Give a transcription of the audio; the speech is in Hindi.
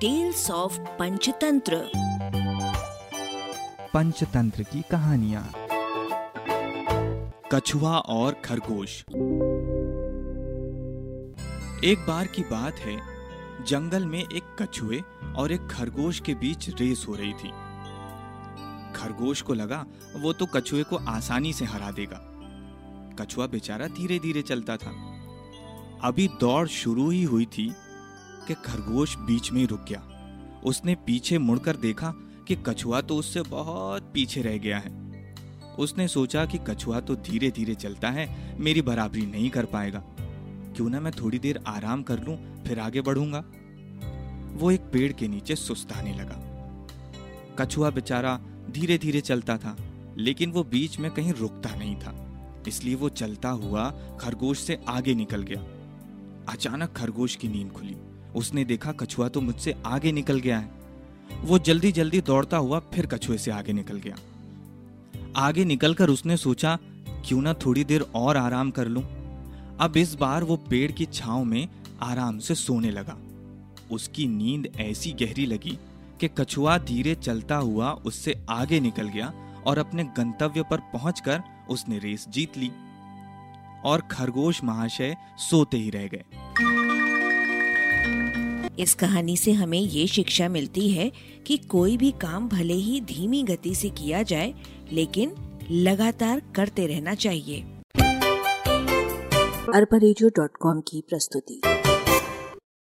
टेल्स ऑफ़ पंचतंत्र पंचतंत्र की कहानियाँ। कछुआ और खरगोश। एक बार की बात है जंगल में एक कछुए और एक खरगोश के बीच रेस हो रही थी। खरगोश को लगा वो तो कछुए को आसानी से हरा देगा। कछुआ बेचारा धीरे धीरे चलता था। अभी दौड़ शुरू ही हुई थी कि खरगोश बीच में ही रुक गया। उसने पीछे मुड़कर देखा कि कछुआ तो उससे बहुत पीछे रह गया है। उसने सोचा कि कछुआ तो धीरे धीरे चलता है, मेरी बराबरी नहीं कर पाएगा। क्यों ना मैं थोड़ी देर आराम कर लूँ, फिर आगे बढ़ूँगा। वो एक पेड़ के नीचे सुस्ताने लगा। कछुआ बेचारा धीरे धीरे चलता था, लेकिन वो बीच में कहीं रुकता नहीं था। इसलिए वो चलता हुआ खरगोश से आगे निकल गया। अचानक खरगोश की नींद खुली। उसने देखा कछुआ तो मुझसे आगे निकल गया है। वो जल्दी जल्दी दौड़ता हुआ फिर कछुए से आगे निकल गया। आगे निकलकर उसने सोचा, क्यों ना थोड़ी देर और आराम कर लूँ? अब इस बार वो पेड़ की छाव में आराम से सोने लगा। उसकी नींद ऐसी गहरी लगी कि कछुआ धीरे चलता हुआ उससे आगे निकल गया और अपने गंतव्य पर पहुंचकर उसने रेस जीत ली और खरगोश महाशय सोते ही रह गए। इस कहानी से हमें ये शिक्षा मिलती है कि कोई भी काम भले ही धीमी गति से किया जाए, लेकिन लगातार करते रहना चाहिए। अरबा की प्रस्तुति।